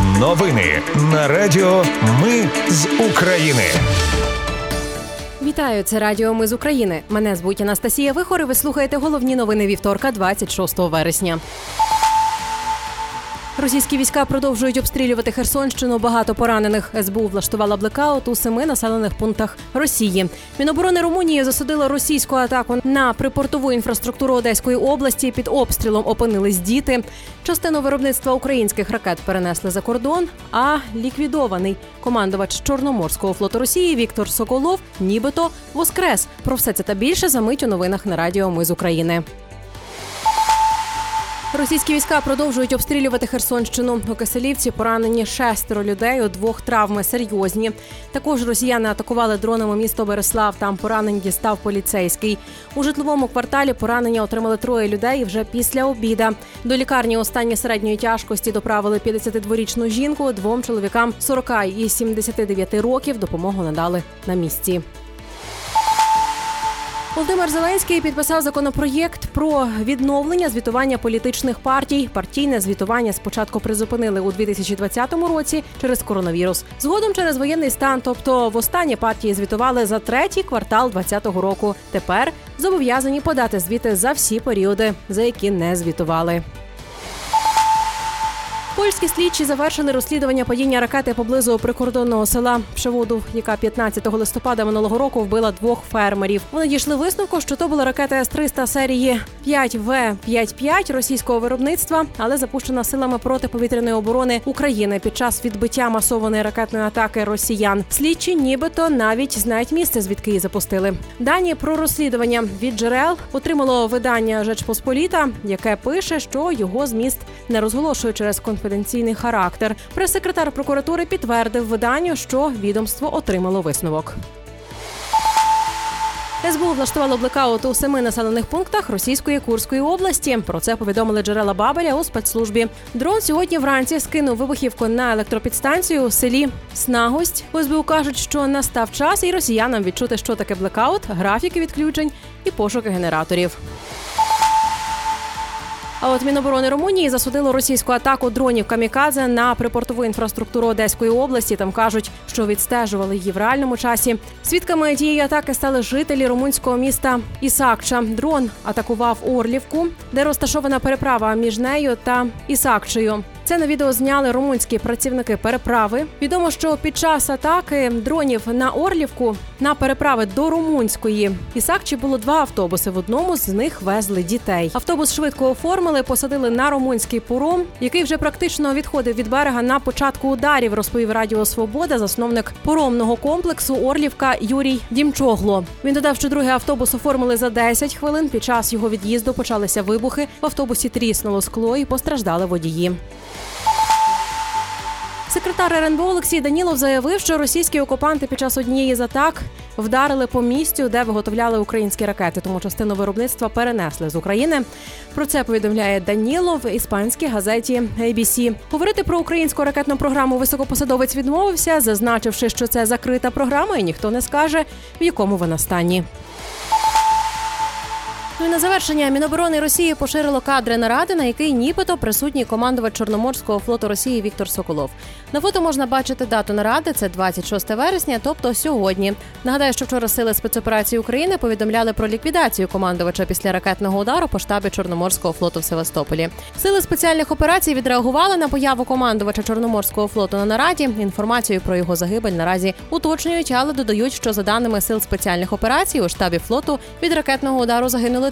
Новини на Радіо Ми з України. Вітаю, це Радіо Ми з України. Мене звуть Анастасія Вихор. і Ви слухаєте головні новини вівторка, 26 вересня. Російські війська продовжують обстрілювати Херсонщину. Багато поранених СБУ влаштувала блекаут у семи населених пунктах Росії. Міноборони Румунії засудила російську атаку на припортову інфраструктуру Одеської області. Під обстрілом опинились діти. Частину виробництва українських ракет перенесли за кордон. А ліквідований командувач Чорноморського флоту Росії Віктор Соколов, нібито воскрес. Про все це та більше за мить у новинах на Радіо Ми з України. Російські війська продовжують обстрілювати Херсонщину. У Киселівці поранені шестеро людей. У двох травми серйозні. Також росіяни атакували дронами місто Береслав. Там поранень дістав поліцейський. У житловому кварталі поранення отримали троє людей вже після обіда. До лікарні останні середньої тяжкості доправили 52-річну жінку. Двом чоловікам 40 і 79 років допомогу надали на місці. Володимир Зеленський підписав законопроєкт про відновлення звітування політичних партій. Партійне звітування спочатку призупинили у 2020 році через коронавірус. Згодом через воєнний стан. Тобто, востаннє партії звітували за третій квартал 2020 року. Тепер зобов'язані подати звіти за всі періоди, за які не звітували. Польські слідчі завершили розслідування падіння ракети поблизу прикордонного села Пшеводу, яка 15 листопада минулого року вбила двох фермерів. Вони дійшли висновку, що то була ракета С-300 серії 5В-55 російського виробництва, але запущена силами протиповітряної оборони України під час відбиття масованої ракетної атаки росіян. Слідчі, нібито навіть знають місце, звідки її запустили. Дані про розслідування від джерел отримало видання Жечпосполіта, яке пише, що його зміст не розголошує через конференцію конфіденційний характер. Прес-секретар прокуратури підтвердив виданню, що відомство отримало висновок. СБУ влаштувало блекаут у семи населених пунктах Російської Курської області. Про це повідомили джерела Бабеля у спецслужбі. Дрон сьогодні вранці скинув вибухівку на електропідстанцію у селі Снагость. У СБУ кажуть, що настав час і росіянам відчути, що таке блекаут, графіки відключень і пошуки генераторів. А от Міноборони Румунії засудило російську атаку дронів камікадзе на припортову інфраструктуру Одеської області. Там кажуть, що відстежували її в реальному часі. Свідками тієї атаки стали жителі румунського міста Ісакча. Дрон атакував Орлівку, де розташована переправа між нею та Ісакчею. Це на відео зняли румунські працівники переправи. Відомо, що під час атаки дронів на Орлівку на переправи до румунської Ісакчі було два автобуси. В одному з них везли дітей. Автобус швидко оформили, посадили на румунський пором, який вже практично відходив від берега на початку ударів. Розповів Радіо Свобода, засновник поромного комплексу Орлівка Юрій Дімчогло. Він додав, що другий автобус оформили за 10 хвилин. Під час його від'їзду почалися вибухи. В автобусі тріснуло скло і постраждали водії. Секретар РНБО Олексій Данілов заявив, що російські окупанти під час однієї з атак вдарили по місцю, де виготовляли українські ракети. Тому частину виробництва перенесли з України. Про це повідомляє Данілов в іспанській газеті ABC. Говорити про українську ракетну програму високопосадовець відмовився, зазначивши, що це закрита програма, і ніхто не скаже, в якому вона стані. Ну і на завершення Міноборони Росії поширило кадри наради, на який нібито присутній командувач Чорноморського флоту Росії Віктор Соколов. На фото можна бачити дату наради. Це 26 вересня, тобто сьогодні. Нагадаю, що вчора сили спецоперації України повідомляли про ліквідацію командувача після ракетного удару по штабі Чорноморського флоту в Севастополі. Сили спеціальних операцій відреагували на появу командувача Чорноморського флоту на нараді. Інформацію про його загибель наразі уточнюють, але додають, що за даними сил спеціальних операцій у штабі флоту від ракетного удару загинули